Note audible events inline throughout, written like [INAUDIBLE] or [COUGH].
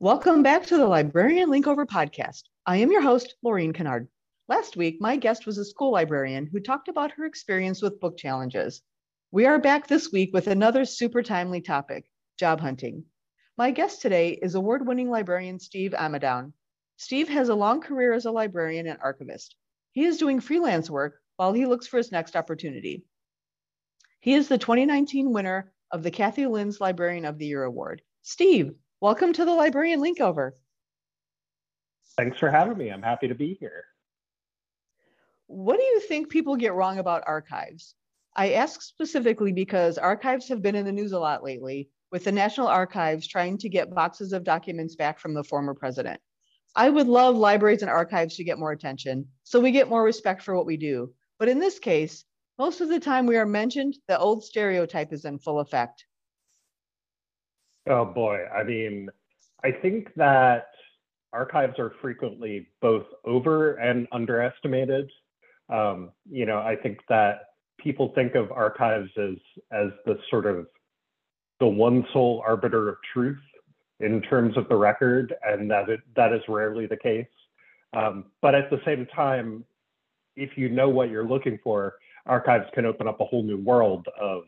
Welcome back to the Librarian Linkover podcast. I am your host, Laureen Kennard. Last week, my guest was a school librarian who talked about her experience with book challenges. We are back this week with another super timely topic job hunting. My guest today is award winning librarian Steve Ammidown. Steve has a long career as a librarian and archivist. He is doing freelance work while he looks for his next opportunity. He is the 2019 winner of the Cathie Linz Librarian of the Year Award. Steve, Welcome to the Librarian Linkover. Thanks for having me. I'm happy to be here. What do you think people get wrong about archives? I ask specifically because archives have been in the news a lot lately, with the National Archives trying to get boxes of documents back from the former president. I would love libraries and archives to get more attention so we get more respect for what we do. But in this case, most of the time we are mentioned, the old stereotype is in full effect. Oh boy, I mean, I think that archives are frequently both over and underestimated. Um, you know, I think that people think of archives as as the sort of the one sole arbiter of truth in terms of the record, and that it, that is rarely the case. Um, but at the same time, if you know what you're looking for, archives can open up a whole new world of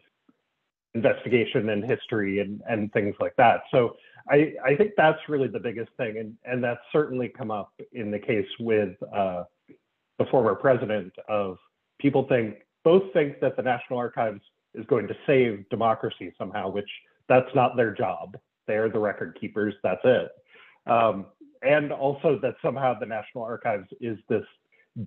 investigation and history and, and things like that. So I, I think that's really the biggest thing. And, and that's certainly come up in the case with uh, the former president of people think, both think that the National Archives is going to save democracy somehow, which that's not their job. They're the record keepers, that's it. Um, and also that somehow the National Archives is this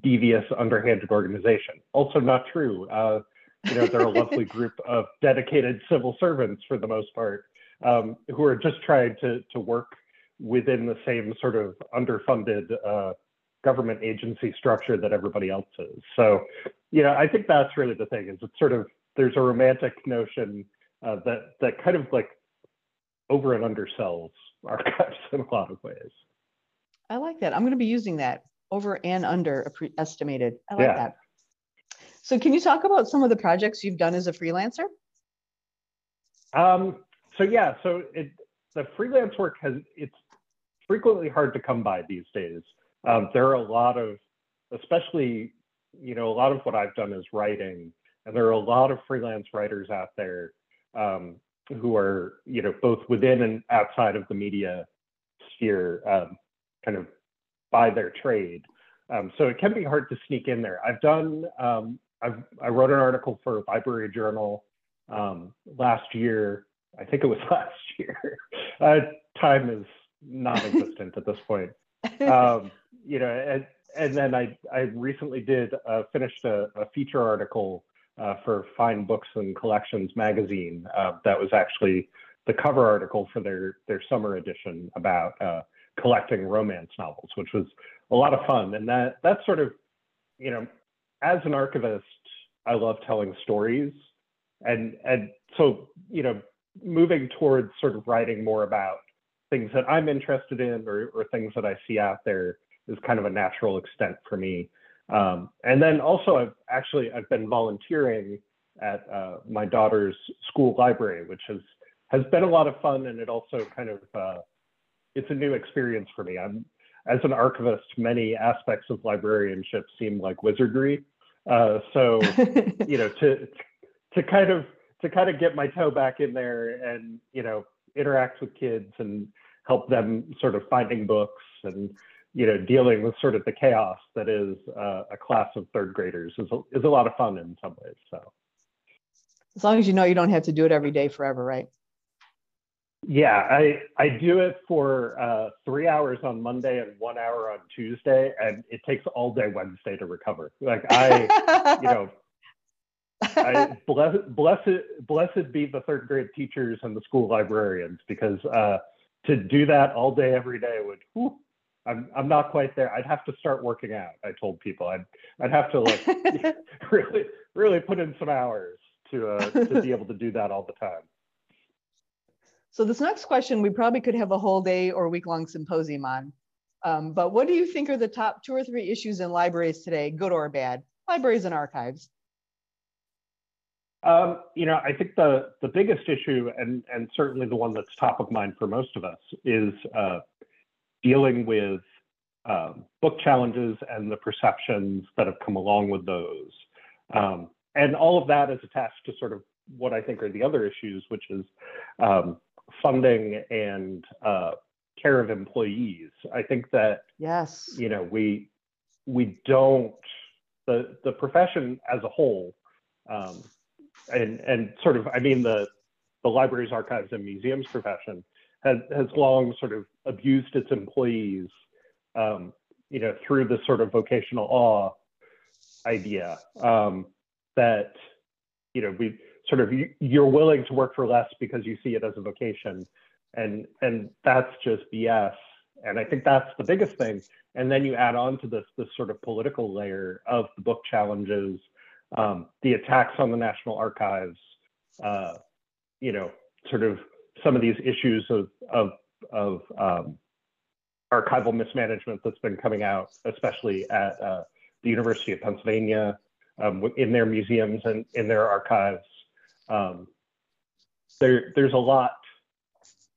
devious, underhanded organization. Also not true. Uh, you know, they're a lovely group of dedicated civil servants for the most part, um, who are just trying to to work within the same sort of underfunded uh, government agency structure that everybody else is. So, you know, I think that's really the thing. Is it's sort of there's a romantic notion uh, that that kind of like over and undersells archives [LAUGHS] in a lot of ways. I like that. I'm going to be using that over and under estimated. I like yeah. that. So can you talk about some of the projects you've done as a freelancer? Um, so yeah, so it, the freelance work has, it's frequently hard to come by these days. Um, there are a lot of, especially, you know, a lot of what I've done is writing, and there are a lot of freelance writers out there um, who are, you know, both within and outside of the media sphere, um, kind of by their trade. Um, so it can be hard to sneak in there. I've done I've, I wrote an article for Library Journal um, last year. I think it was [LAUGHS] last year. Uh, time is non-existent at this point. Um, you know, and, and then I, I recently did uh, finished a, a, feature article uh, for Fine Books and Collections magazine. Uh, that was actually the cover article for their their summer edition about uh, collecting romance novels, which was a lot of fun. And that that sort of, you know, as an archivist, I love telling stories. And and so, you know, moving towards sort of writing more about things that I'm interested in or, or things that I see out there is kind of a natural extent for me. Um, and then also I've actually I've been volunteering at uh, my daughter's school library, which has has been a lot of fun and it also kind of uh, it's a new experience for me. I'm as an archivist, many aspects of librarianship seem like wizardry. Uh, so, [LAUGHS] you know, to to kind of to kind of get my toe back in there and you know interact with kids and help them sort of finding books and you know dealing with sort of the chaos that is uh, a class of third graders is a, is a lot of fun in some ways. So, as long as you know you don't have to do it every day forever, right? Yeah, I I do it for uh, three hours on Monday and one hour on Tuesday, and it takes all day Wednesday to recover. Like I, you know, I [LAUGHS] bless, blessed blessed be the third grade teachers and the school librarians because uh, to do that all day every day would. Whew, I'm I'm not quite there. I'd have to start working out. I told people I'd I'd have to like [LAUGHS] really really put in some hours to uh, to be [LAUGHS] able to do that all the time. So this next question, we probably could have a whole day or week long symposium on. Um, but what do you think are the top two or three issues in libraries today, good or bad? Libraries and archives. Um, you know, I think the the biggest issue, and and certainly the one that's top of mind for most of us, is uh, dealing with um, book challenges and the perceptions that have come along with those. Um, and all of that is attached to sort of what I think are the other issues, which is um, funding and uh, care of employees. I think that yes, you know, we we don't the the profession as a whole, um, and and sort of I mean the the libraries, archives, and museums profession has has long sort of abused its employees, um, you know, through this sort of vocational awe idea um, that you know we sort of you're willing to work for less because you see it as a vocation. And and that's just bs and i think that's the biggest thing. And then you add on to this this sort of political layer of the book challenges um, the attacks on the national archives uh, you know sort of some of these issues of of of um, archival mismanagement that's been coming out especially at uh, the university of pennsylvania um, in their museums and in their archives um, there there's a lot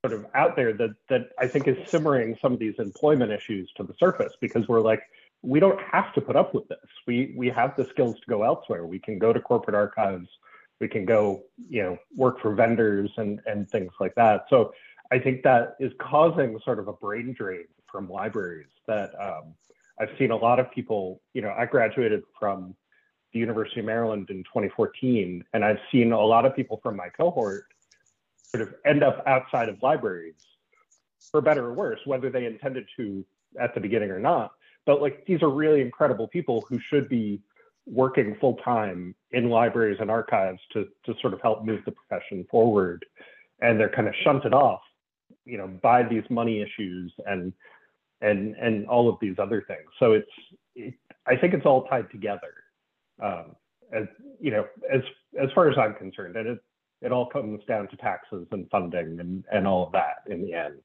sort of out there that that I think is simmering some of these employment issues to the surface because we're like we don't have to put up with this. We we have the skills to go elsewhere. We can go to corporate archives. We can go, you know, work for vendors and and things like that. So I think that is causing sort of a brain drain from libraries that um, I've seen a lot of people, you know, I graduated from the University of Maryland in 2014, and I've seen a lot of people from my cohort sort of end up outside of libraries, for better or worse, whether they intended to at the beginning or not. But like these are really incredible people who should be working full time in libraries and archives to to sort of help move the profession forward, and they're kind of shunted off, you know, by these money issues and and and all of these other things. So it's it, I think it's all tied together um, as you know, as as far as I'm concerned, and it it all comes down to taxes and funding and and all of that in the end.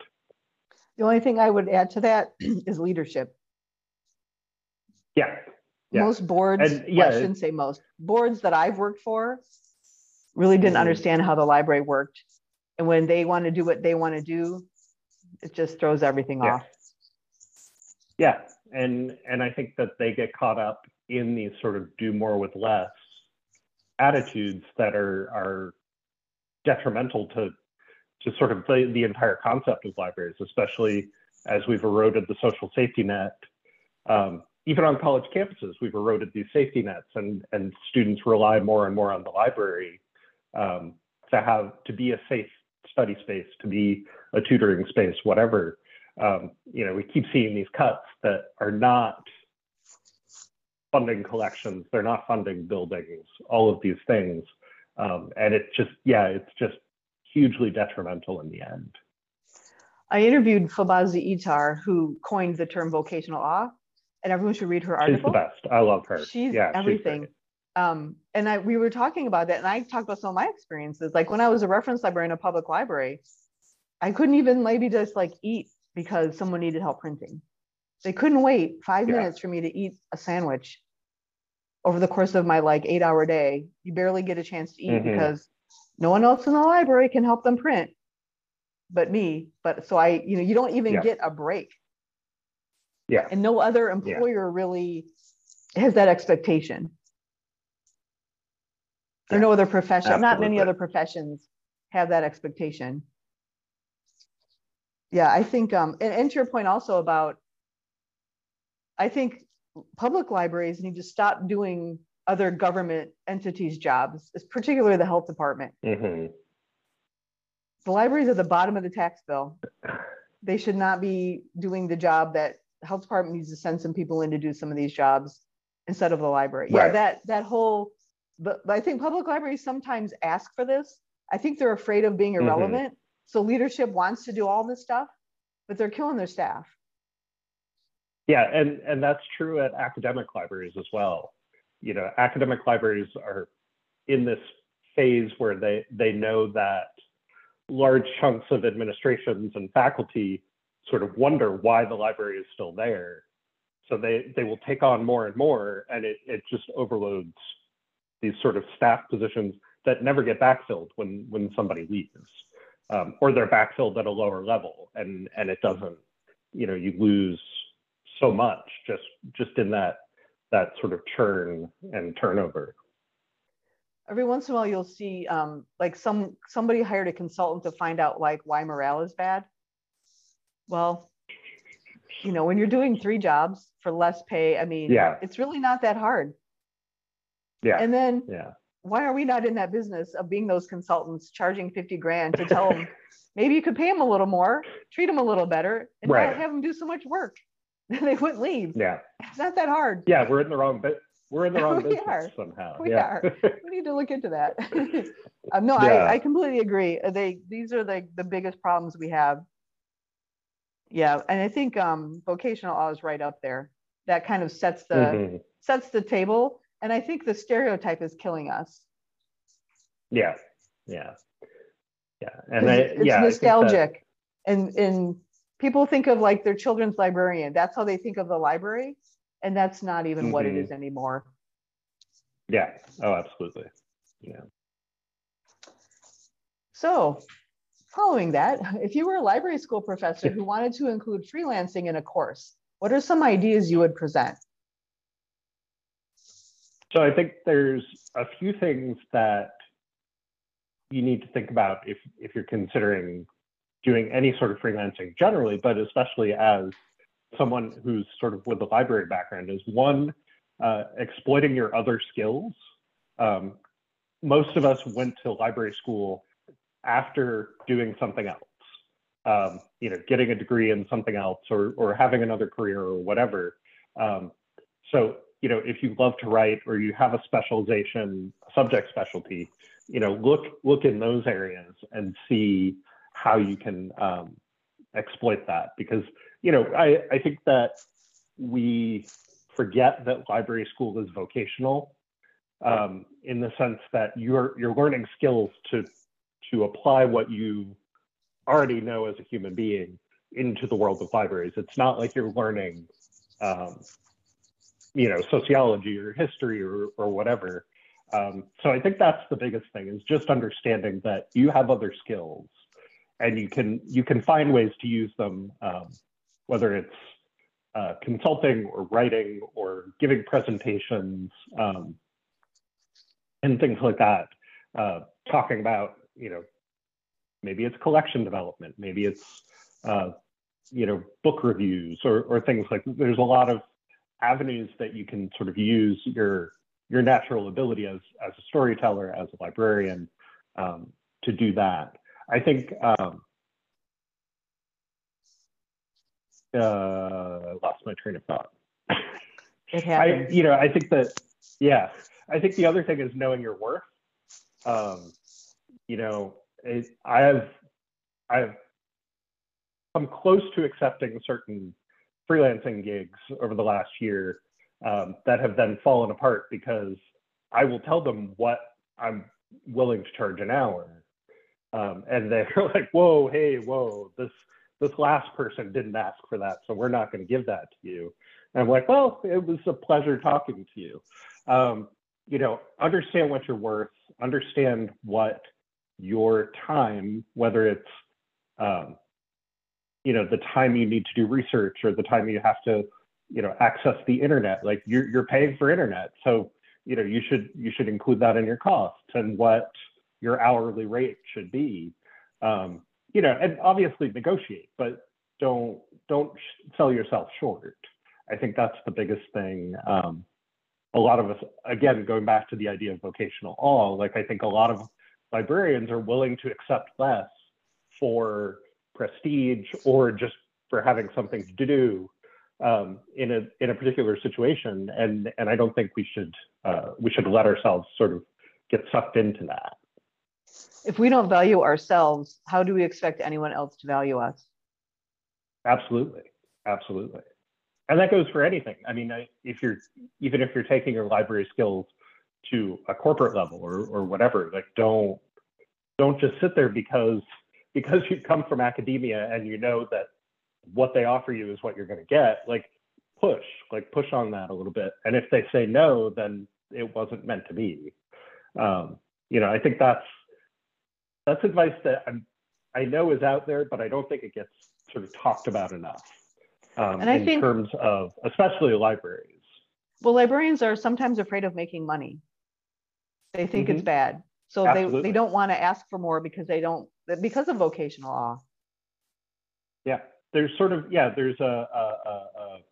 The only thing I would add to that [CLEARS THROAT] is leadership. Yeah. yeah. Most boards, and, yeah, I shouldn't say most boards that I've worked for, really didn't mm-hmm. understand how the library worked, and when they want to do what they want to do, it just throws everything yeah. off. Yeah, and and I think that they get caught up in these sort of do more with less attitudes that are are detrimental to to sort of the, the entire concept of libraries, especially as we've eroded the social safety net. Um, even on college campuses, we've eroded these safety nets, and and students rely more and more on the library um, to have to be a safe study space, to be a tutoring space, whatever. Um, you know, we keep seeing these cuts that are not funding collections, they're not funding buildings, all of these things. Um, and it's just, yeah, it's just hugely detrimental in the end. I interviewed Fobazi Ettarh, who coined the term vocational awe, and everyone should read her article. She's the best. I love her. She's yeah, everything. She's um, and I, we were talking about that, and I talked about some of my experiences. Like when I was a reference librarian in a public library, I couldn't even maybe just like eat because someone needed help printing. They couldn't wait five yeah. minutes for me to eat a sandwich over the course of my like eight hour day. You barely get a chance to eat mm-hmm. because no one else in the library can help them print but me. But so I, you know, you don't even yeah. get a break. Yeah. And no other employer yeah. really has that expectation. There are no other profession, Absolutely. not many other professions have that expectation. Yeah, I think, um, and, and to your point also about I think public libraries need to stop doing other government entities' jobs, particularly the health department. Mm-hmm. The libraries are the bottom of the tax bill. [SIGHS] They should not be doing the job that the health department needs to send some people in to do some of these jobs instead of the library. Right. Yeah, that that whole. But, but I think public libraries sometimes ask for this. I think they're afraid of being mm-hmm. irrelevant. Mm-hmm. So leadership wants to do all this stuff, but they're killing their staff. Yeah, and and that's true at academic libraries as well. You know, academic libraries are in this phase where they they know that large chunks of administrations and faculty sort of wonder why the library is still there. So they they will take on more and more, and it it just overloads these sort of staff positions that never get backfilled when when somebody leaves, um, or they're backfilled at a lower level, and and it doesn't you know you lose so much just just in that that sort of churn and turnover. Every once in a while you'll see um, like some somebody hired a consultant to find out like why morale is bad. Well you know when you're doing three jobs for less pay i mean yeah. it's really not that hard. Yeah. And then yeah. why are we not in that business of being those consultants charging 50 grand to tell them [LAUGHS] maybe you could pay them a little more treat them a little better and Right. not have them do so much work [LAUGHS] they wouldn't leave yeah it's not that hard yeah we're in the wrong bit we're in the [LAUGHS] wrong We business are. somehow We yeah are. we need to look into that. [LAUGHS] um, no, Yeah. I, I completely agree. Uh, They these are like the biggest problems we have. Yeah, and I think um, vocational awe is right up there. That kind of sets the Mhm. sets the table, and I think the stereotype is killing us. yeah yeah yeah and I, it's yeah I that- nostalgic, and and people think of like their children's librarian. That's how they think of the library, and that's not even what it Mhm. is anymore. yeah oh absolutely yeah So, following that, if you were a library school professor who wanted to include freelancing in a course, what are some ideas you would present? So I think there's a few things that you need to think about if if you're considering doing any sort of freelancing generally, but especially as someone who's sort of with a library background is one, uh, exploiting your other skills. Um, most of us went to library school after doing something else. Um, you know, getting a degree in something else or or having another career or whatever. Um, so you know if you love to write or you have a specialization subject specialty you know look look in those areas and see how you can um, exploit that. Because you know I, I think that we forget that library school is vocational um, in the sense that you're you're learning skills to to apply what you already know as a human being into the world of libraries. It's not like you're learning um, you know sociology or history or, or whatever. Um, so i think that's the biggest thing is just understanding that you have other skills and you can you can find ways to use them um, whether it's uh, consulting or writing or giving presentations um, and things like that uh, talking about you know maybe it's collection development maybe it's uh, you know book reviews or, or things like there's a lot of avenues that you can sort of use your your natural ability as as a storyteller, as a librarian, um, to do that. I think um, uh, I lost my train of thought. It I, you know, I think that, yeah, I think the other thing is knowing your worth. Um, you know, it, I have, I've come close to accepting certain freelancing gigs over the last year um, that have then fallen apart because I will tell them what I'm willing to charge an hour, um, and they're [LAUGHS] like, "Whoa, hey, whoa, this this last person didn't ask for that, so we're not going to give that to you." And I'm like, "Well, it was a pleasure talking to you." Um, you know, understand what you're worth, understand what your time, whether it's um, you know the time you need to do research or the time you have to you know access the internet like you're, you're paying for internet so you know you should you should include that in your costs and what your hourly rate should be um, you know and obviously negotiate but don't don't sell yourself short i think that's the biggest thing um, a lot of us again going back to the idea of vocational awe like i think a lot of librarians are willing to accept less for prestige or just for having something to do um, in a in a particular situation, and and I don't think we should uh, we should let ourselves sort of get sucked into that. If we don't value ourselves, how do we expect anyone else to value us? Absolutely, absolutely, and that goes for anything. I mean, if you're even if you're taking your library skills to a corporate level or or whatever, like don't don't just sit there because because you come from academia and you know that what they offer you is what you're going to get. Like push, like push on that a little bit. And if they say no, then it wasn't meant to be. Um, you know, I think that's that's advice that I'm, I know is out there, but I don't think it gets sort of talked about enough. um, in think- terms of especially libraries. Well, librarians are sometimes afraid of making money. They think it's Mhm. bad. So they, Absolutely. they don't want to ask for more because they don't, because of vocational awe. Yeah, there's sort of yeah, there's a, a, a, a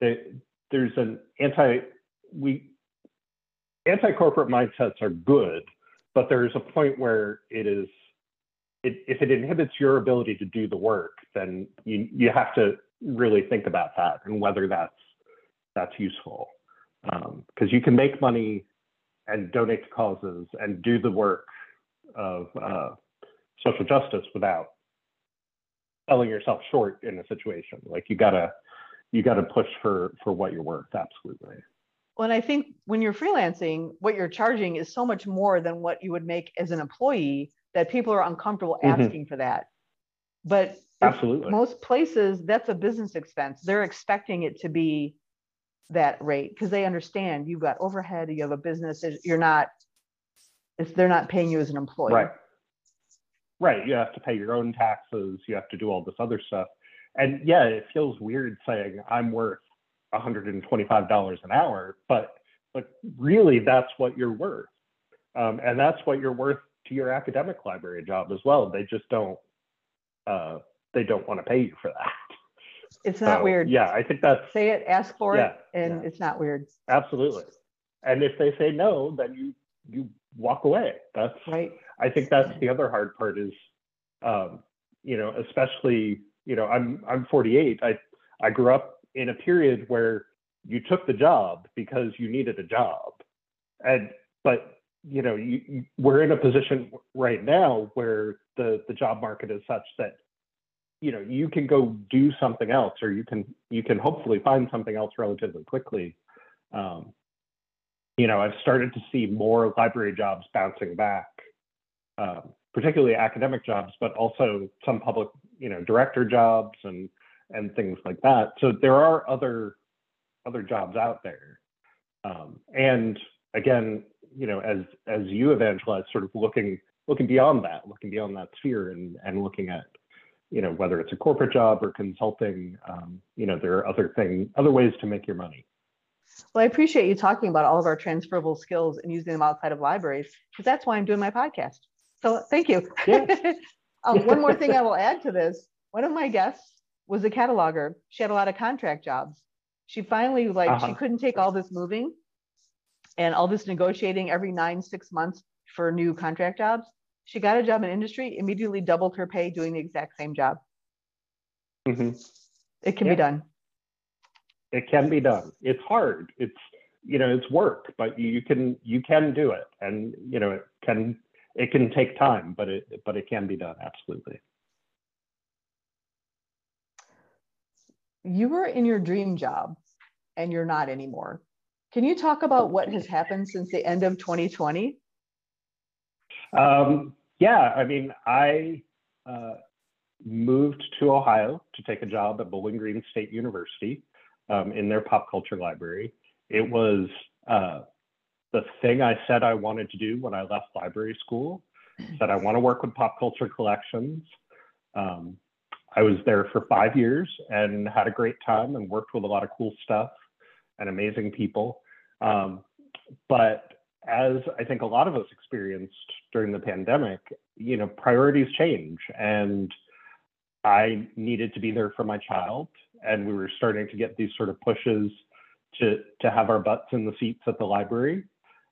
there- there's an anti we anti corporate mindsets are good, but there's a point where it is it, if it inhibits your ability to do the work, then you you have to really think about that and whether that's that's useful because you can make money and donate to causes and do the work of uh, social justice without selling yourself short in a situation. Like you gotta you gotta push for for what you're worth. Absolutely. Well, and I think when you're freelancing, what you're charging is so much more than what you would make as an employee that people are uncomfortable Mhm. asking for that. But Absolutely. most places, that's a business expense. They're expecting it to be that rate because they understand you've got overhead, you have a business, you're not, it's, they're not paying you as an employee. Right. Right. You have to pay your own taxes. You have to do all this other stuff. And yeah, it feels weird saying I'm worth $125 an hour, but but really that's what you're worth. Um, and that's what you're worth to your academic library job as well. They just don't uh, they don't want to pay you for that. It's not So, weird. Yeah, I think that's Say it, ask for Yeah, it, and yeah. it's not weird, absolutely. And if they say no, then you you walk away. That's right? I think that's the other hard part is, um, you know, especially, you know, I'm I'm 48. I I grew up in a period where you took the job because you needed a job, and but you know, you, you we're in a position right now where the the job market is such that you know you can go do something else or you can you can hopefully find something else relatively quickly. Um, you know i've started to see more library jobs bouncing back um, particularly academic jobs but also some public you know director jobs and and things like that so there are other other jobs out there um, and again you know as as you evangelize sort of looking looking beyond that looking beyond that sphere and and looking at you know whether it's a corporate job or consulting um, you know there are other things other ways to make your money Well, I appreciate you talking about all of our transferable skills and using them outside of libraries, because that's why I'm doing my podcast. So thank you. Yeah. [LAUGHS] um, one more thing I will add to this. One of my guests was a cataloger. She had a lot of contract jobs. She finally, like, she Uh-huh. couldn't take all this moving and all this negotiating every nine, six months for new contract jobs. She got a job in industry, immediately doubled her pay doing the exact same job. Mhm. It can Yeah. be done. it can be done it's hard it's you know it's work but you can you can do it and you know it can it can take time but it but it can be done absolutely you were in your dream job and you're not anymore. Can you talk about what has happened since the end of 2020? Um, yeah, I mean, I uh, moved to Ohio to take a job at Bowling Green State University um, in their pop culture library. It was uh, the thing I said I wanted to do when I left library school. Said I want to work with pop culture collections. Um, I was there for five years and had a great time and worked with a lot of cool stuff and amazing people. Um, but as I think a lot of us experienced during the pandemic, you know, priorities change and I needed to be there for my child and we were starting to get these sort of pushes to to have our butts in the seats at the library.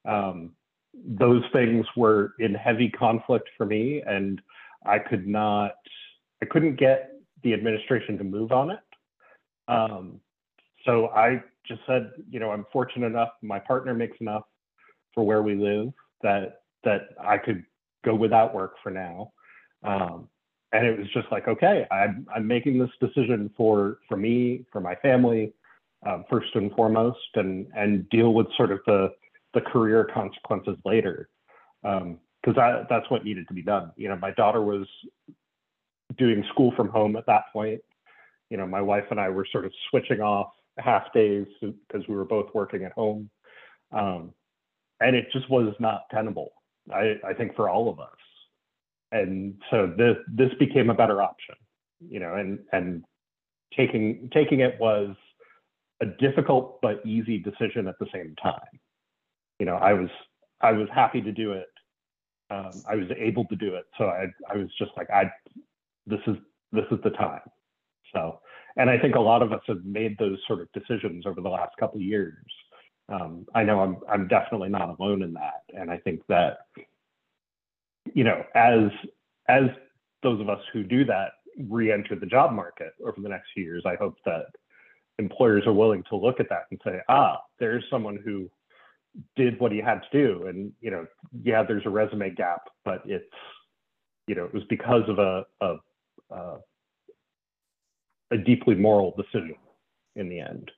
Um, those things were in heavy conflict for me and I could not I couldn't get the administration to move on it. Um, so I just said, you know, I'm fortunate enough, my partner makes enough for where we live that that I could go without work for now. Um, and it was just like, okay, I'm I'm making this decision for for me, for my family, um, first and foremost, and and deal with sort of the the career consequences later, because that that's what needed to be done. You know, my daughter was doing school from home at that point. You know, my wife and I were sort of switching off half days because we were both working at home. Um, and it just was not tenable, I, I think, for all of us. And so this this became a better option, you know, and and taking taking it was a difficult but easy decision at the same time. You know, I was I was happy to do it. Um, I was able to do it, so I I was just like I this is this is the time. So, and I think a lot of us have made those sort of decisions over the last couple of years. Um, I know I'm I'm definitely not alone in that, and I think that you know as as those of us who do that re-enter the job market over the next few years, I hope that employers are willing to look at that and say, ah, there's someone who did what he had to do, and you know, yeah, there's a resume gap, but it's you know, it was because of a a, a, a deeply moral decision in the end.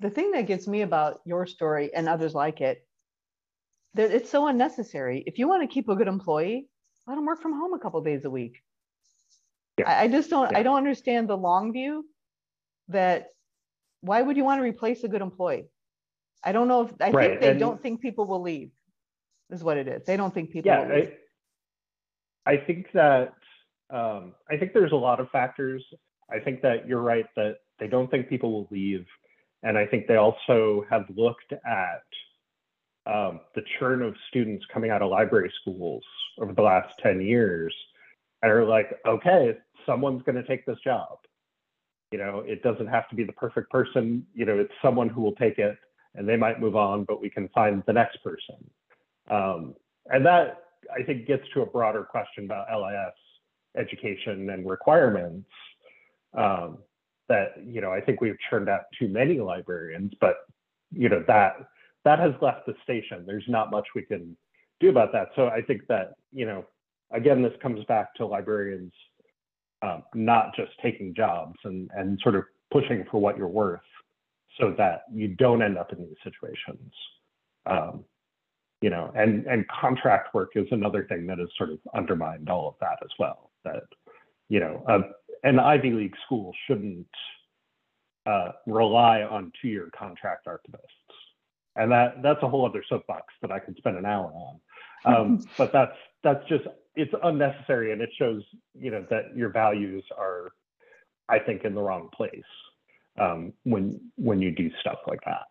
The thing that gets me about your story and others like it, that it's so unnecessary. If you want to keep a good employee, let them work from home a couple days a week. Yeah. I, I, just don't. Yeah. I don't understand the long view. That why would you want to replace a good employee? I don't know if I right. think they and, don't think people will leave. Is what it is. They don't think people. Yeah, I, I, think that um, I think there's a lot of factors. I think that you're right that they don't think people will leave, and I think they also have looked at um, the churn of students coming out of library schools over the last 10 years and are like, okay, someone's going to take this job. You know, it doesn't have to be the perfect person. You know, it's someone who will take it and they might move on, but we can find the next person. Um, and that, I think, gets to a broader question about LIS education and requirements. Um, that, you know, I think we've churned out too many librarians, but, you know, that that has left the station. There's not much we can do about that. So I think that, you know, again, this comes back to librarians um, not just taking jobs and, and sort of pushing for what you're worth so that you don't end up in these situations. Um, you know, and, and contract work is another thing that has sort of undermined all of that as well. That, you know, uh, an Ivy League school shouldn't uh, rely on two-year contract archivists and that that's a whole other soapbox that I could spend an hour on. Um, [LAUGHS] but that's that's just it's unnecessary, and it shows you know that your values are, I think, in the wrong place um, when when you do stuff like that.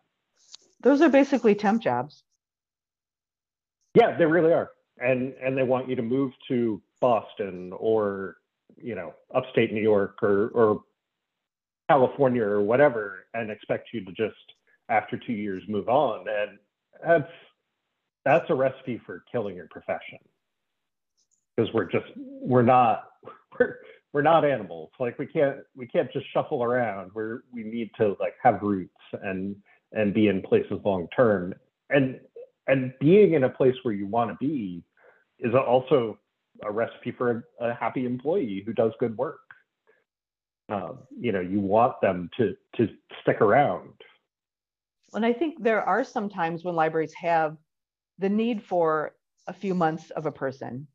Those are basically temp jobs. Yeah, they really are, and and they want you to move to Boston or you know upstate New York or or California or whatever, and expect you to just after two years move on. And that's that's a recipe for killing your profession. Because we're just we're not [LAUGHS] we're we're not animals. Like we can't we can't just shuffle around. We're we need to like have roots and and be in places long term. And and being in a place where you want to be is also a recipe for a, a happy employee who does good work um, you know you want them to to stick around and I think there are some times when libraries have the need for a few months of a person.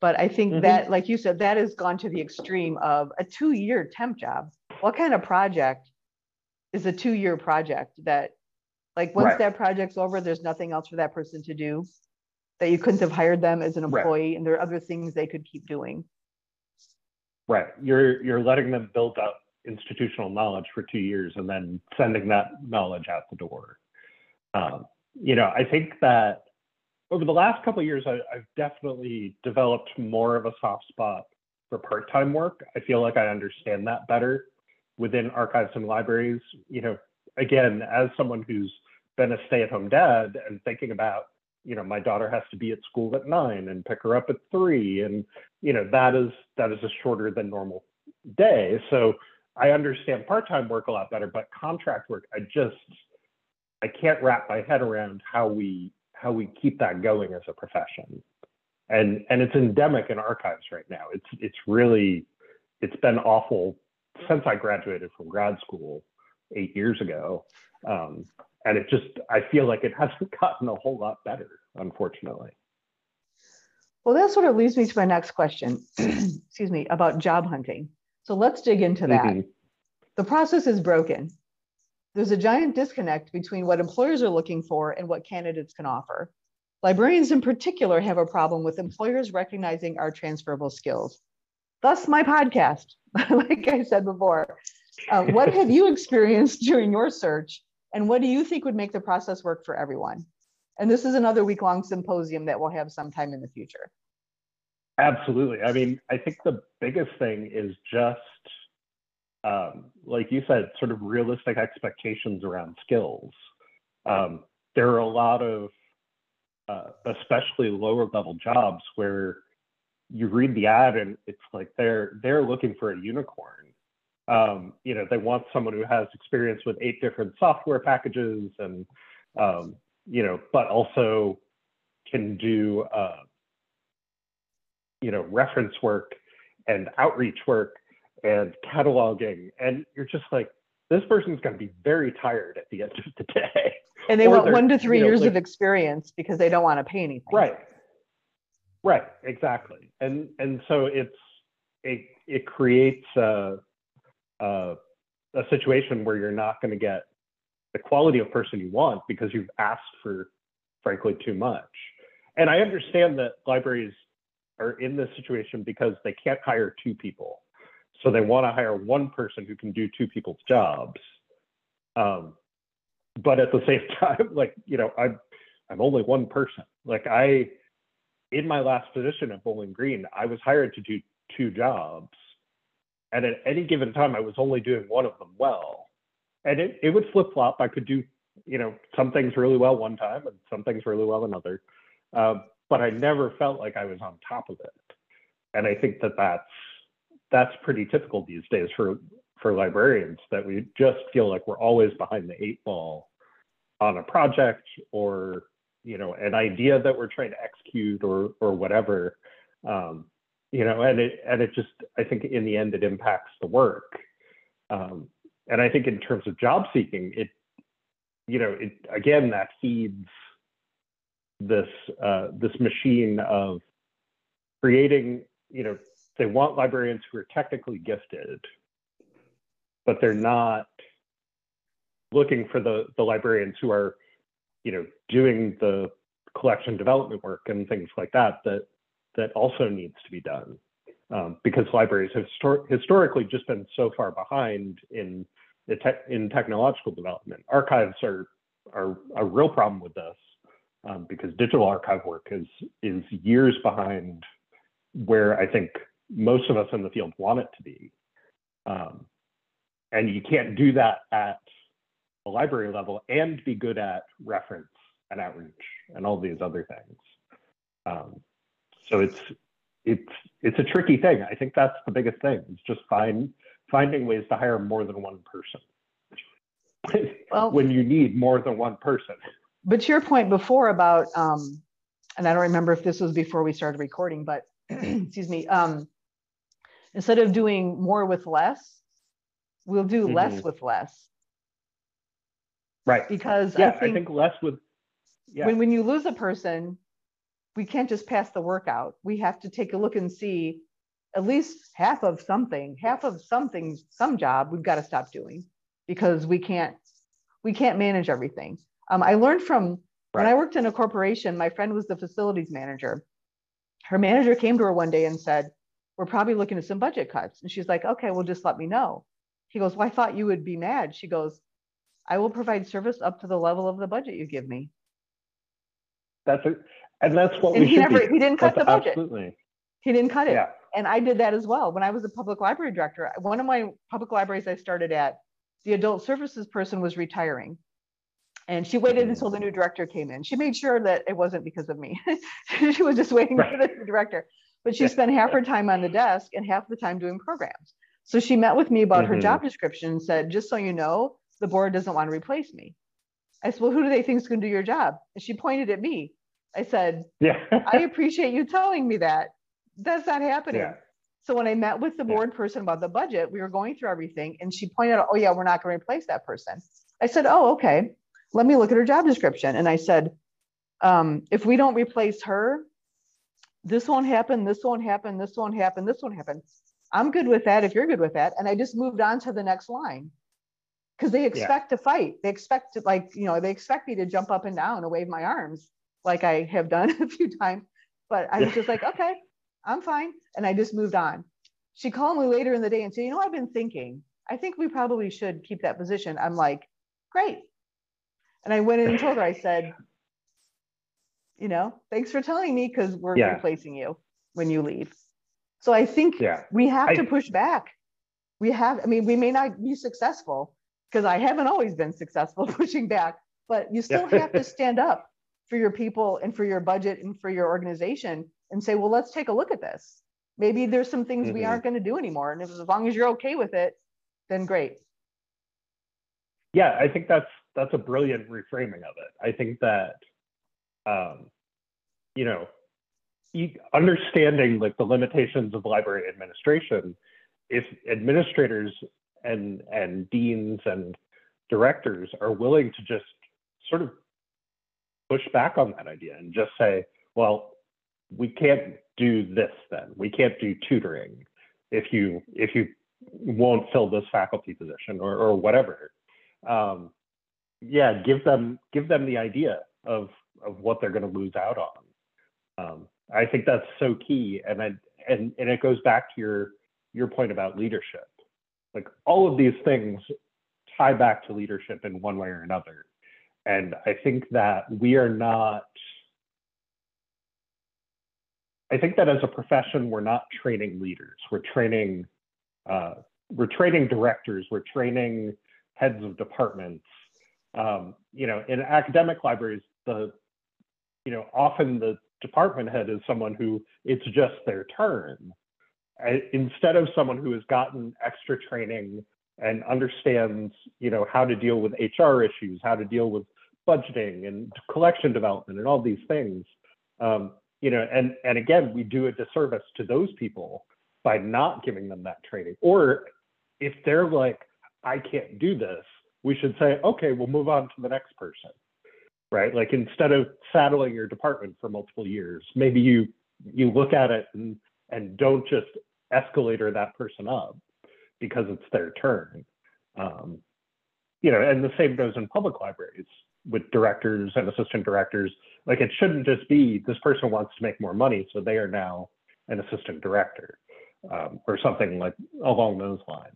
But I think mm-hmm. that, like you said, that has gone to the extreme of a two year temp job. What kind of project is a two year project that, like, once right. that project's over, there's nothing else for that person to do? That you couldn't have hired them as an employee, right. and there are other things they could keep doing. Right. You're you're letting them build up institutional knowledge for two years and then sending that knowledge out the door. Um, you know, I think that over the last couple of years, I, have definitely developed more of a soft spot for part-time work. I feel like I understand that better within archives and libraries. You know, again, as someone who's been a stay-at-home dad and thinking about, you know, my daughter has to be at school at nine and pick her up at three, and you know, that is that is a shorter than normal day. So I understand part-time work a lot better, but contract work, I just I can't wrap my head around how we how we keep that going as a profession. And and it's endemic in archives right now. It's it's really it's been awful since I graduated from grad school eight years ago. Um, and it just I feel like it hasn't [LAUGHS] gotten a whole lot better, unfortunately. Well, that sort of leads me to my next question, [CLEARS THROAT] excuse me, about job hunting. So let's dig into that. Mm-hmm. The process is broken. There's a giant disconnect between what employers are looking for and what candidates can offer. Librarians in particular have a problem with employers recognizing our transferable skills. thus my podcast. [LAUGHS] like I said before, uh, what have you [LAUGHS] experienced during your search, and what do you think would make the process work for everyone? And this is another week long symposium that we'll have sometime in the future. Absolutely. I mean, I think the biggest thing is just, um, like you said, sort of realistic expectations around skills. Um, there are a lot of, uh, especially lower level jobs where you read the ad and it's like they're they're looking for a unicorn. Um, you know, they want someone who has experience with eight different software packages and um, you know, but also can do, uh, you know, reference work and outreach work and cataloging. And you're just like, this person's going to be very tired at the end of the day. And they want one to three you know, years like, of experience because they don't want to pay anything. Right. Right. Exactly. And and so it's it it creates a a, a situation where you're not going to get the quality of person you want because you've asked for, frankly, too much. And I understand that libraries are in this situation because they can't hire two people. So they want to hire one person who can do two people's jobs. Um, but at the same [LAUGHS] time, like, you know, I'm, I'm only one person. Like I, in my last position at Bowling Green, I was hired to do two jobs. And at any given time, I was only doing one of them well and it, it would flip flop. I could do, you know, some things really well one time and some things really well another. Um, but I never felt like I was on top of it. And I think that that's that's pretty typical these days for for librarians that we just feel like we're always behind the eight ball on a project or you know an idea that we're trying to execute or or whatever um, you know and it and it just i think in the end it impacts the work um, and I think in terms of job seeking, it, you know, it again that feeds this uh, this machine of creating. You know, they want librarians who are technically gifted, but they're not looking for the the librarians who are, you know, doing the collection development work and things like that that that also needs to be done um, because libraries have histor- historically just been so far behind in te- in technological development. Archives are are a real problem with this um, because digital archive work is is years behind where I think most of us in the field want it to be. Um, and you can't do that at a library level and be good at reference and outreach and all these other things. Um, so it's it's it's a tricky thing. I think that's the biggest thing. It's just find finding ways to hire more than one person well, when you need more than one person. But to your point before about, um, and I don't remember if this was before we started recording, but [CLEARS THROAT] excuse me, um, instead of doing more with less, we'll do mm-hmm. less with less. Right. Because yeah, I, think I think less with yeah. when when you lose a person, we can't just pass the work out. We have to take a look and see at least half of something, half of something, some job we've got to stop doing because we can't we can't manage everything. Um, I learned from when I worked in a corporation, my friend was the facilities manager. Her manager came to her one day and said, We're probably looking at some budget cuts. And she's like, Okay, well, just let me know. He goes, Well, I thought you would be mad. She goes, I will provide service up to the level of the budget you give me. That's it. And that's what and we he never, be. he didn't cut that's the budget. Absolutely. He didn't cut it. Yeah. And I did that as well. When I was a public library director, one of my public libraries I started at, the adult services person was retiring. And she waited mm-hmm. until the new director came in. She made sure that it wasn't because of me. [LAUGHS] she was just waiting right. for the new director. But she spent half her time on the desk and half the time doing programs. So she met with me about mm-hmm. her job description and said, just so you know, the board doesn't want to replace me. I said, well, who do they think is going to do your job? And she pointed at me. I said, yeah. I appreciate you telling me that. That's not happening. Yeah. So when I met with the board person about the budget, we were going through everything and she pointed out, oh yeah, we're not going to replace that person. I said, oh, okay. Let me look at her job description. And I said, um, if we don't replace her, this won't happen, this won't happen, this won't happen, this won't happen. I'm good with that if you're good with that. And I just moved on to the next line because they expect yeah. to fight. They expect to like, you know, they expect me to jump up and down and wave my arms like I have done [LAUGHS] a few times. But I was just like, okay, I'm fine. And I just moved on. she called me later in the day and said, you know, I've been thinking, I think we probably should keep that position. I'm like, great. And I went in and told her, I said, you know, thanks for telling me because we're yeah. replacing you when you leave. So I think yeah. we have I, to push back. We have, I mean, we may not be successful because I haven't always been successful [LAUGHS] pushing back, but you still have to stand up for your people and for your budget and for your organization and say, well, let's take a look at this. Maybe there's some things mm-hmm. we aren't going to do anymore. And if, as long as you're okay with it, then great. Yeah, I think that's that's a brilliant reframing of it. I think that um, you know, understanding like the limitations of library administration, if administrators and and deans and directors are willing to just sort of push back on that idea and just say, well, we can't do this then. We can't do tutoring if you if you won't fill this faculty position or, or whatever. Um, yeah, give them give them the idea of of what they're going to lose out on. Um, I think that's so key, and I, and and it goes back to your your point about leadership. Like all of these things tie back to leadership in one way or another, and I think that we are not. I think that as a profession, we're not training leaders. We're training, uh, we're training directors. We're training heads of departments. Um, you know, in academic libraries, the you know often the department head is someone who it's just their turn I, instead of someone who has gotten extra training and understands you know how to deal with hr issues how to deal with budgeting and collection development and all these things. Um, you know and and again we do a disservice to those people by not giving them that training. Or if they're like i can't do this we should say okay we'll move on to the next person right? Like instead of saddling your department for multiple years, maybe you you look at it and and don't just escalator that person up because it's their turn. Um, you know, and the same goes in public libraries with directors and assistant directors. Like it shouldn't just be this person wants to make more money, so they are now an assistant director um, or something like along those lines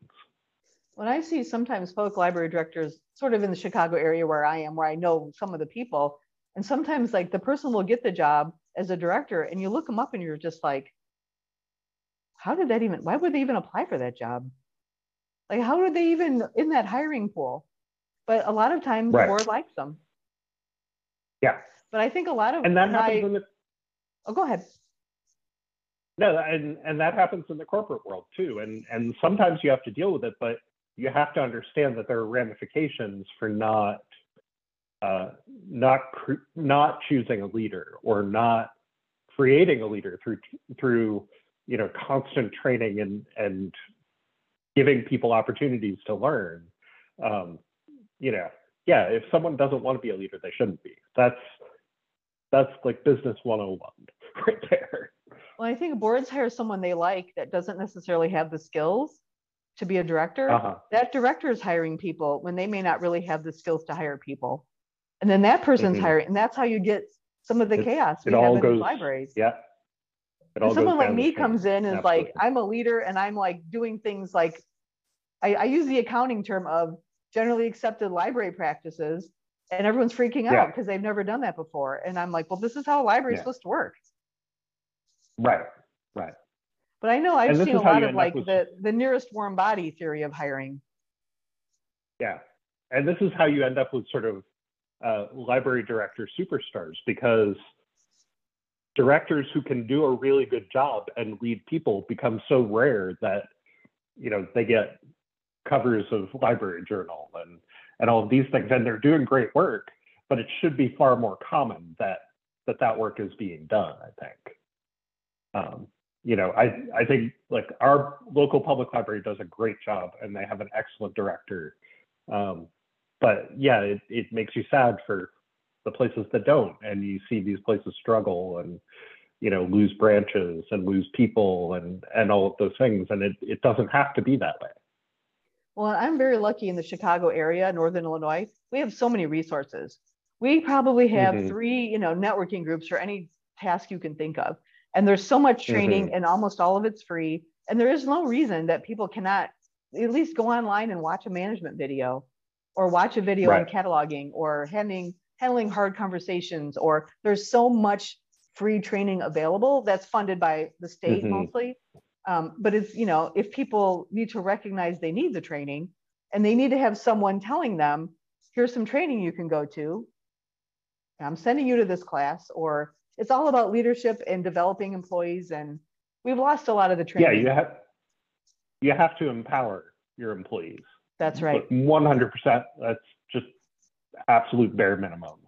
when I see sometimes public library directors sort of in the Chicago area where I am, where I know some of the people, and sometimes like the person will get the job as a director and you look them up and you're just like, how did that even, why would they even apply for that job? Like, how are they even in that hiring pool? But a lot of times right. the board likes them. Yeah. But I think a lot of and that happens I, in the oh go ahead. No, and and that happens in the corporate world too. And and sometimes you have to deal with it, but you have to understand that there are ramifications for not uh, not not choosing a leader or not creating a leader through through you know constant training and and giving people opportunities to learn um, you know yeah if someone doesn't want to be a leader they shouldn't be that's that's like business 101 [LAUGHS] right there well i think boards hire someone they like that doesn't necessarily have the skills to be a director, uh-huh. that director is hiring people when they may not really have the skills to hire people. And then that person's mm-hmm. hiring, and that's how you get some of the it, chaos we have in goes, libraries. Yeah. Someone like me comes in and is like, I'm a leader and I'm like doing things like I, I, use the accounting term of generally accepted library practices, and everyone's freaking out because they've never done that before. And I'm like, well, this is how a library is yeah. supposed to work. Right, right. But I know I've seen a lot of like with, the, the nearest warm body theory of hiring. Yeah. And this is how you end up with sort of uh, library director superstars because directors who can do a really good job and lead people become so rare that you know they get covers of library journal and and all of these things and they're doing great work but it should be far more common that that that work is being done i think um, you know, I, I think like our local public library does a great job and they have an excellent director. Um, but yeah, it, it makes you sad for the places that don't. And you see these places struggle and, you know, lose branches and lose people and, and all of those things. And it, it doesn't have to be that way. Well, I'm very lucky in the Chicago area, Northern Illinois. We have so many resources. We probably have mm-hmm. three, you know, networking groups for any task you can think of and there's so much training mm-hmm. and almost all of it's free And there is no reason that people cannot at least go online and watch a management video or watch a video right. on cataloging or handling handling hard conversations or there's so much free training available that's funded by the state mm-hmm. mostly um, but it's you know if people need to recognize they need the training and they need to have someone telling them here's some training you can go to i'm sending you to this class or it's all about leadership and developing employees and we've lost a lot of the training yeah you have you have to empower your employees that's right. 100%. That's just absolute bare minimum.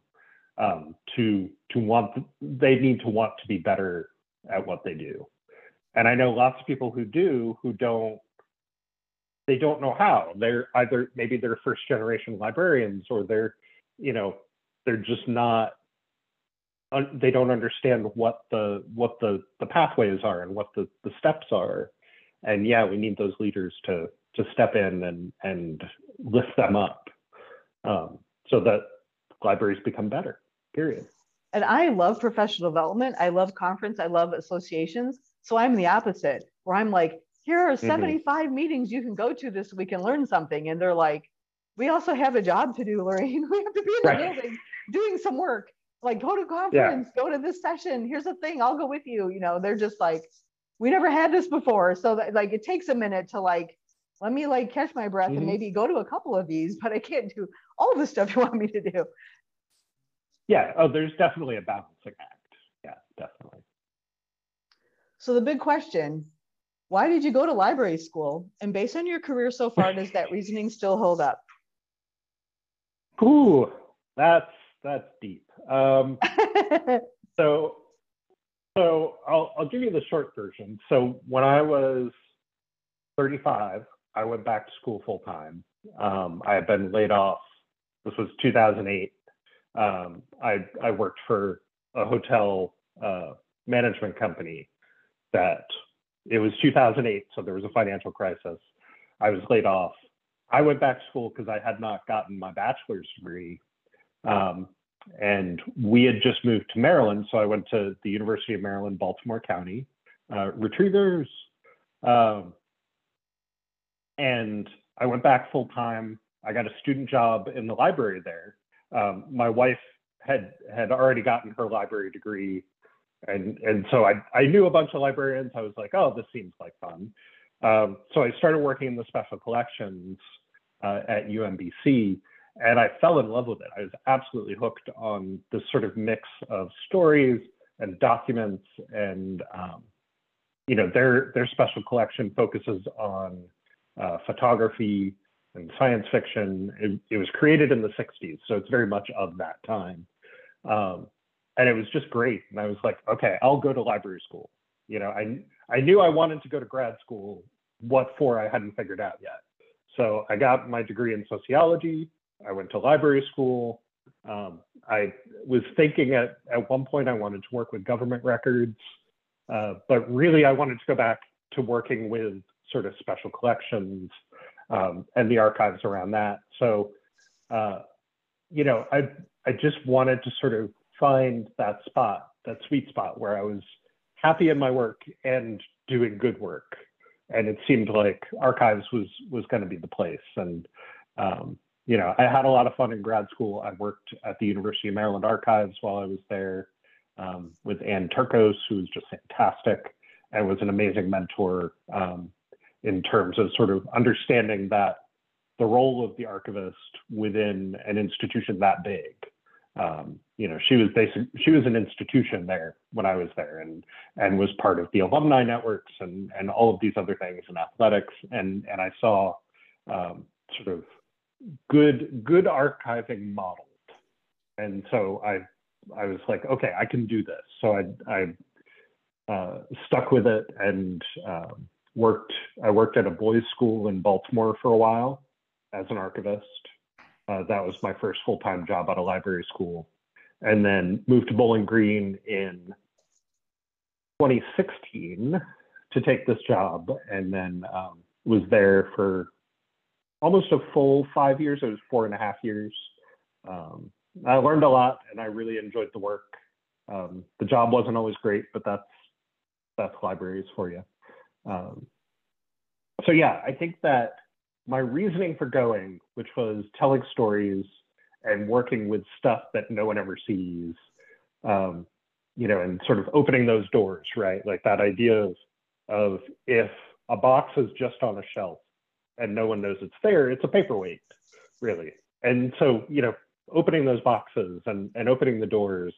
Um, to to want they need to want to be better at what they do. And I know lots of people who do who don't they don't know how. They're either maybe they're first generation librarians or they're you know they're just not they don't understand what the what the the pathways are and what the the steps are and yeah we need those leaders to to step in and and lift them up um, so that libraries become better period and i love professional development i love conference i love associations so i'm the opposite where i'm like here are mm-hmm. 75 mm-hmm. meetings you can go to this week and learn something and they're like we also have a job to do lorraine [LAUGHS] we have to be in the right. building doing some work like go to conference yeah. go to this session here's the thing i'll go with you you know they're just like we never had this before so that like it takes a minute to like let me like catch my breath mm-hmm. and maybe go to a couple of these, but I can't do all the stuff you want me to do. Yeah. Oh, there's definitely a balancing act. Yeah, definitely. So the big question, why did you go to library school? And based on your career so far, does that reasoning still hold up? Ooh, that's that's deep. Um, [LAUGHS] so so I'll I'll give you the short version. So when I was 35, I went back to school full time. Um, I had been laid off. This was 2008. Um, I I worked for a hotel uh, management company that it was 2008, so there was a financial crisis. I was laid off. I went back to school because I had not gotten my bachelor's degree. Um, and we had just moved to Maryland, so I went to the University of Maryland, Baltimore County. Uh, retrievers, um, and I went back full time. I got a student job in the library there. Um, my wife had had already gotten her library degree, and and so I I knew a bunch of librarians. I was like, oh, this seems like fun. Um, so I started working in the special collections uh, at UMBC, and I fell in love with it. I was absolutely hooked on this sort of mix of stories and documents, and um, you know, their their special collection focuses on uh, photography and science fiction. It, it, was created in the 60s, so it's very much of that time. Um, and it was just great. And I was like, okay, I'll go to library school. You know, I I knew I wanted to go to grad school. What for? I hadn't figured out yet. So I got my degree in sociology. I went to library school. Um, I was thinking at, at one point I wanted to work with government records, uh, but really I wanted to go back to working with sort of special collections um, and the archives around that. So, uh, you know, I I just wanted to sort of find that spot, that sweet spot where I was happy in my work and doing good work. And it seemed like archives was was going to be the place. And um, you know, I had a lot of fun in grad school. I worked at the University of Maryland Archives while I was there um, with Anne Turkos, who was just fantastic and was an amazing mentor um, in terms of sort of understanding that the role of the archivist within an institution that big. Um, you know, she was basic. She was an institution there when I was there, and and was part of the alumni networks and and all of these other things in athletics. And and I saw um, sort of good good archiving modeled, and so I I was like, okay, I can do this. So I I uh, stuck with it and um, worked I worked at a boys' school in Baltimore for a while as an archivist. Uh, that was my first full-time job at a library school, and then moved to Bowling Green in 2016 to take this job, and then um, was there for almost a full five years. It was four and a half years. Um, I learned a lot, and I really enjoyed the work. Um, the job wasn't always great, but that's that's libraries for you. Um, so yeah, I think that my reasoning for going, which was telling stories and working with stuff that no one ever sees, um, you know, and sort of opening those doors, right? Like that idea of, of if a box is just on a shelf and no one knows it's there, it's a paperweight, really. And so, you know, opening those boxes and, and opening the doors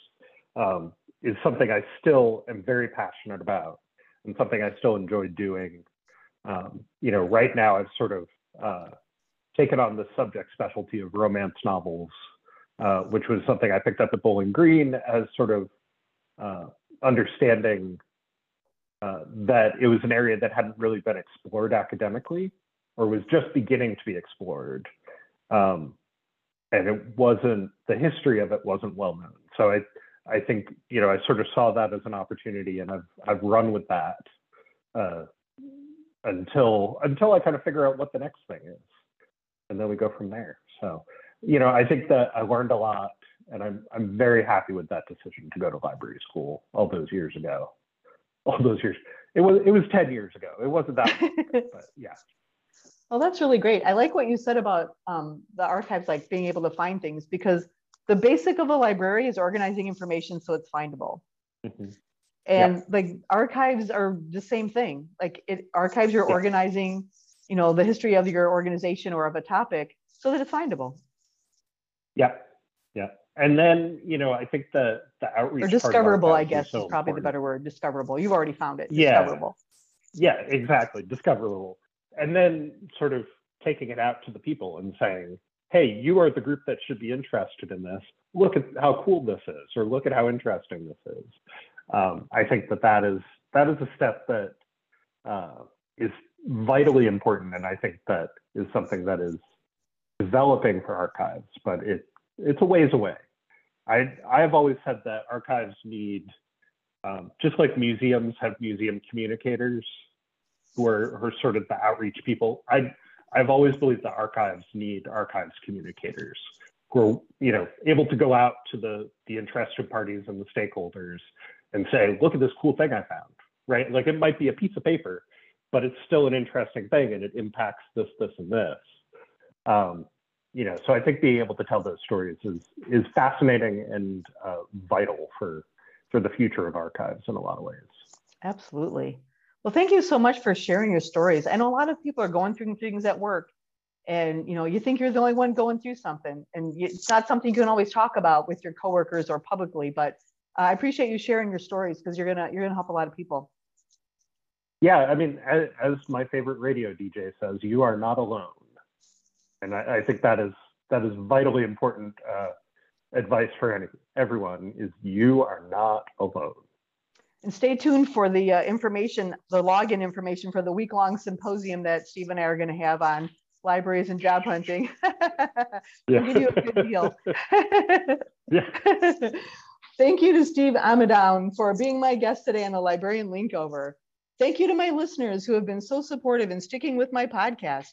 um, is something I still am very passionate about and something I still enjoy doing. Um, you know, right now I've sort of uh, taken on the subject specialty of romance novels, uh, which was something I picked up at Bowling Green as sort of uh, understanding uh, that it was an area that hadn't really been explored academically or was just beginning to be explored. Um, and it wasn't, the history of it wasn't well known. So I, I think, you know, I sort of saw that as an opportunity and I've, I've run with that uh, until, until I kind of figure out what the next thing is. And then we go from there. So, you know, I think that I learned a lot and I'm, I'm very happy with that decision to go to library school all those years ago. All those years. It was, it was 10 years ago. It wasn't that, long, [LAUGHS] but yeah. Well, that's really great. I like what you said about um, the archives, like being able to find things, because the basic of a library is organizing information so it's findable. Mm-hmm. And yeah. like archives are the same thing. Like it archives, you're yeah. organizing, you know, the history of your organization or of a topic so that it's findable. Yeah, yeah. And then you know, I think the the outreach or discoverable, I guess, is, so is probably important. the better word. Discoverable. You've already found it. Yeah. Discoverable. Yeah, exactly. Discoverable and then sort of taking it out to the people and saying, hey, you are the group that should be interested in this. Look at how cool this is, or look at how interesting this is. Um, I think that that is that is a step that uh, is vitally important, and I think that is something that is developing for archives, but it it's a ways away. I I have always said that archives need um, just like museums have museum communicators who are, who are sort of the outreach people. I, I've always believed that archives need archives communicators who are, you know, able to go out to the, the interested parties and the stakeholders and say, look at this cool thing I found, right? Like it might be a piece of paper, but it's still an interesting thing and it impacts this, this, and this. Um, you know, so I think being able to tell those stories is is fascinating and uh, vital for for the future of archives in a lot of ways. Absolutely. Well, thank you so much for sharing your stories. I know a lot of people are going through things at work and you know you think you're the only one going through something and it's not something you can always talk about with your coworkers or publicly but uh, i appreciate you sharing your stories because you're gonna you're gonna help a lot of people. Yeah i mean as, as my favorite radio dj says you are not alone. And i, I think that is that is vitally important uh, advice for any, everyone is you are not alone and stay tuned for the uh, information, the login information for the week long symposium that Steve and I are going to have on libraries and job hunting. [LAUGHS] yeah. give you a good deal. [LAUGHS] yeah. [LAUGHS] Thank you to Steve Ammidown for being my guest today on the Librarian Linkover. Thank you to my listeners who have been so supportive in sticking with my podcast.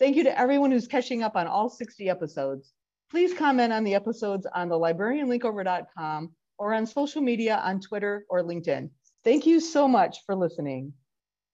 Thank you to everyone who's catching up on all 60 episodes. Please comment on the episodes on the librarianlinkover.com or on social media on Twitter or LinkedIn. Thank you so much for listening.